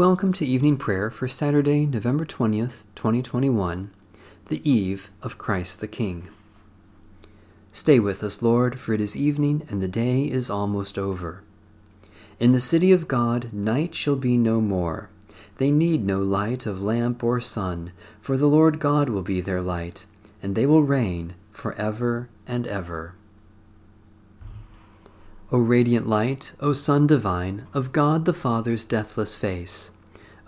Welcome to evening prayer for Saturday, November 20th, 2021, the eve of Christ the King. Stay with us, Lord, for it is evening and the day is almost over. In the city of God, night shall be no more. They need no light of lamp or sun, for the Lord God will be their light, and they will reign for ever and ever. O radiant light, O Sun divine, of God the Father's deathless face,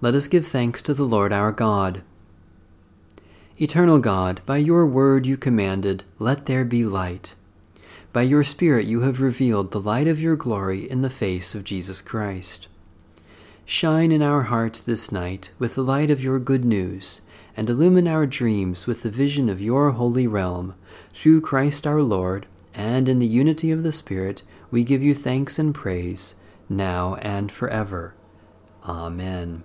Let us give thanks to the Lord our God. Eternal God, by your word you commanded, Let there be light. By your Spirit you have revealed the light of your glory in the face of Jesus Christ. Shine in our hearts this night with the light of your good news, and illumine our dreams with the vision of your holy realm, through Christ our Lord, and in the unity of the Spirit, we give you thanks and praise, now and forever. Amen.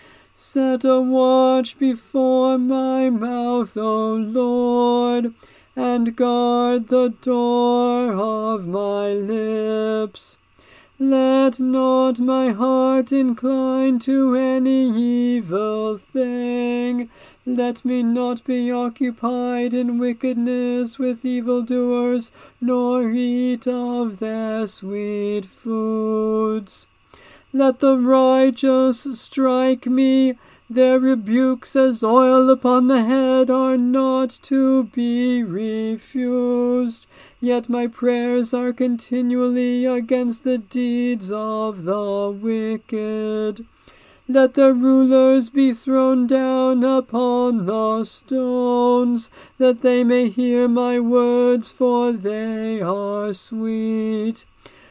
Set a watch before my mouth, O Lord, and guard the door of my lips. Let not my heart incline to any evil thing. Let me not be occupied in wickedness with evildoers, nor eat of their sweet foods. Let the righteous strike me. Their rebukes as oil upon the head are not to be refused. Yet my prayers are continually against the deeds of the wicked. Let the rulers be thrown down upon the stones, that they may hear my words, for they are sweet.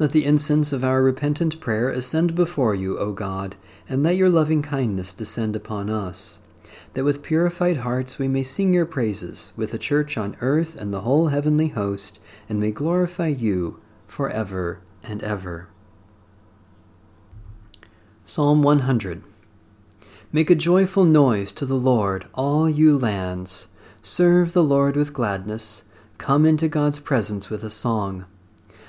Let the incense of our repentant prayer ascend before you, O God, and let your loving kindness descend upon us, that with purified hearts we may sing your praises with the church on earth and the whole heavenly host, and may glorify you for ever and ever. Psalm 100 Make a joyful noise to the Lord, all you lands. Serve the Lord with gladness. Come into God's presence with a song.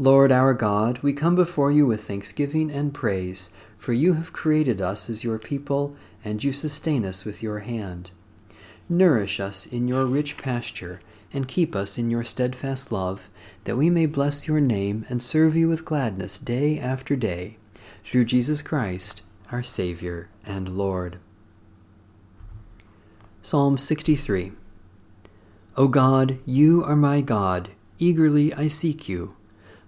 Lord our God, we come before you with thanksgiving and praise, for you have created us as your people, and you sustain us with your hand. Nourish us in your rich pasture, and keep us in your steadfast love, that we may bless your name and serve you with gladness day after day, through Jesus Christ, our Savior and Lord. Psalm 63 O God, you are my God, eagerly I seek you.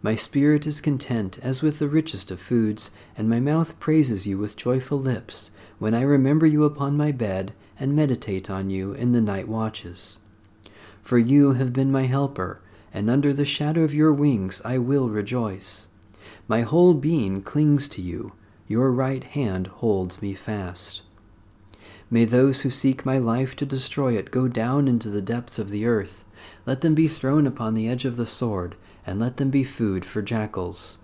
My spirit is content as with the richest of foods, and my mouth praises you with joyful lips, when I remember you upon my bed and meditate on you in the night watches. For you have been my helper, and under the shadow of your wings I will rejoice. My whole being clings to you, your right hand holds me fast. May those who seek my life to destroy it go down into the depths of the earth. Let them be thrown upon the edge of the sword and let them be food for jackals.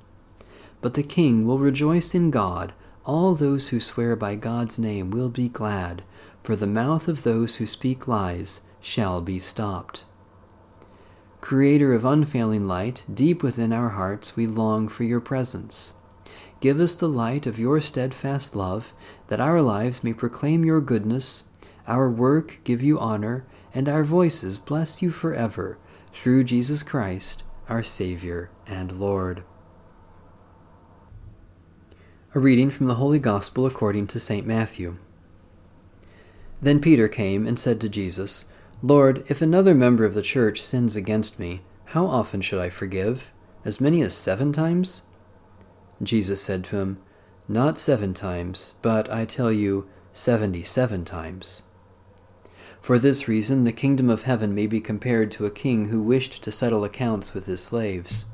But the king will rejoice in God. All those who swear by God's name will be glad, for the mouth of those who speak lies shall be stopped. Creator of unfailing light, deep within our hearts we long for your presence. Give us the light of your steadfast love, that our lives may proclaim your goodness, our work give you honor, and our voices bless you forever, through Jesus Christ, our Savior and Lord. A reading from the Holy Gospel according to St. Matthew. Then Peter came and said to Jesus, Lord, if another member of the church sins against me, how often should I forgive? As many as seven times? Jesus said to him, Not seven times, but I tell you, seventy seven times. For this reason, the kingdom of heaven may be compared to a king who wished to settle accounts with his slaves.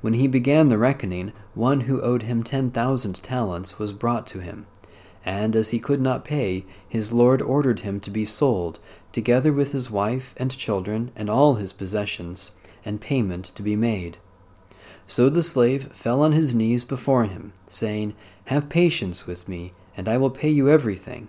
When he began the reckoning, one who owed him ten thousand talents was brought to him. And as he could not pay, his lord ordered him to be sold, together with his wife and children and all his possessions, and payment to be made. So the slave fell on his knees before him, saying, Have patience with me, and I will pay you everything.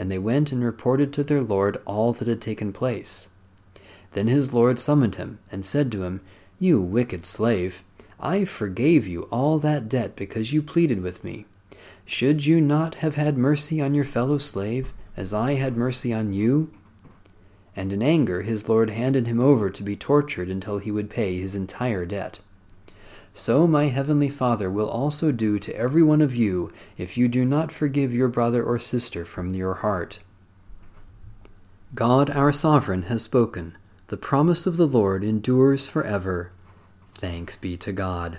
and they went and reported to their lord all that had taken place. Then his lord summoned him, and said to him, You wicked slave, I forgave you all that debt because you pleaded with me. Should you not have had mercy on your fellow slave, as I had mercy on you? And in anger his lord handed him over to be tortured until he would pay his entire debt so my heavenly Father will also do to every one of you if you do not forgive your brother or sister from your heart. God our Sovereign has spoken. The promise of the Lord endures forever. Thanks be to God.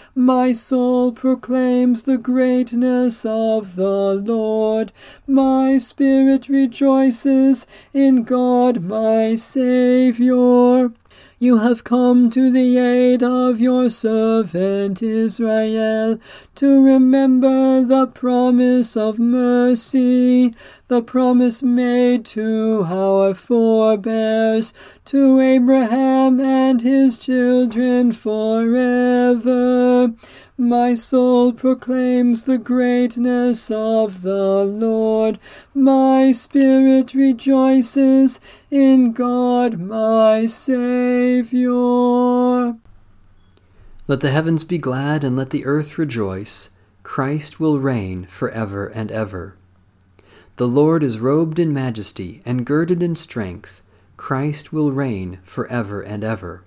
My soul proclaims the greatness of the Lord. My spirit rejoices in God my Saviour. You have come to the aid of your servant Israel, to remember the promise of mercy, the promise made to our forebears, to Abraham and his children forever. My soul proclaims the greatness of the Lord. My spirit rejoices in God my Saviour. Let the heavens be glad and let the earth rejoice. Christ will reign for ever and ever. The Lord is robed in majesty and girded in strength. Christ will reign for ever and ever.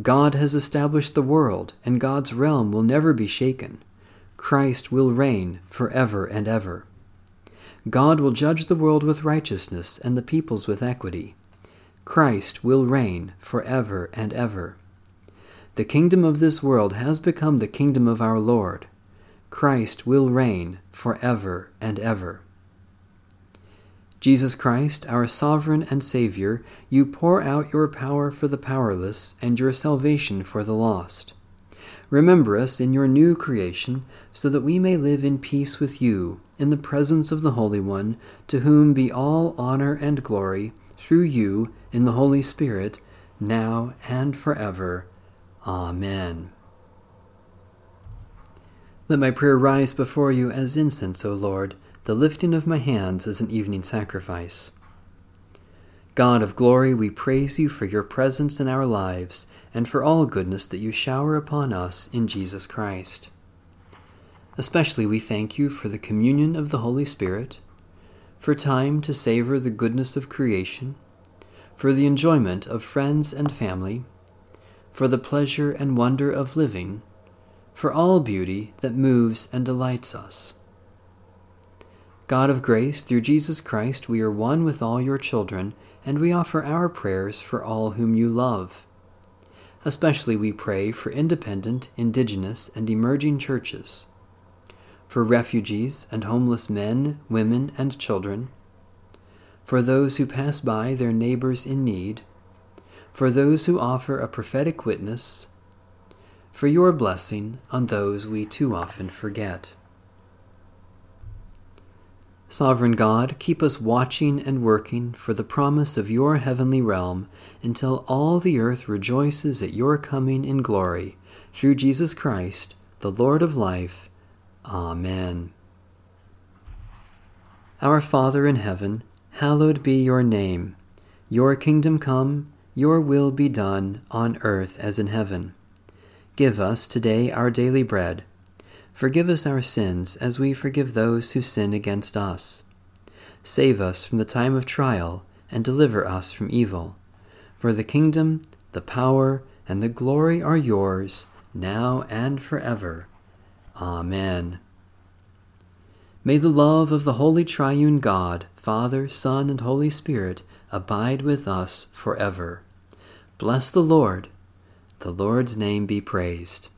God has established the world, and God's realm will never be shaken. Christ will reign forever and ever. God will judge the world with righteousness and the peoples with equity. Christ will reign forever and ever. The kingdom of this world has become the kingdom of our Lord. Christ will reign forever and ever. Jesus Christ, our sovereign and Savior, you pour out your power for the powerless and your salvation for the lost. Remember us in your new creation, so that we may live in peace with you, in the presence of the Holy One, to whom be all honor and glory, through you, in the Holy Spirit, now and forever. Amen. Let my prayer rise before you as incense, O Lord the lifting of my hands as an evening sacrifice. God of glory, we praise you for your presence in our lives and for all goodness that you shower upon us in Jesus Christ. Especially we thank you for the communion of the Holy Spirit, for time to savor the goodness of creation, for the enjoyment of friends and family, for the pleasure and wonder of living, for all beauty that moves and delights us. God of grace, through Jesus Christ, we are one with all your children, and we offer our prayers for all whom you love. Especially we pray for independent, indigenous, and emerging churches, for refugees and homeless men, women, and children, for those who pass by their neighbors in need, for those who offer a prophetic witness, for your blessing on those we too often forget. Sovereign God, keep us watching and working for the promise of your heavenly realm until all the earth rejoices at your coming in glory. Through Jesus Christ, the Lord of life. Amen. Our Father in heaven, hallowed be your name. Your kingdom come, your will be done, on earth as in heaven. Give us today our daily bread Forgive us our sins as we forgive those who sin against us. Save us from the time of trial and deliver us from evil. For the kingdom, the power, and the glory are yours, now and forever. Amen. May the love of the Holy Triune God, Father, Son, and Holy Spirit abide with us forever. Bless the Lord. The Lord's name be praised.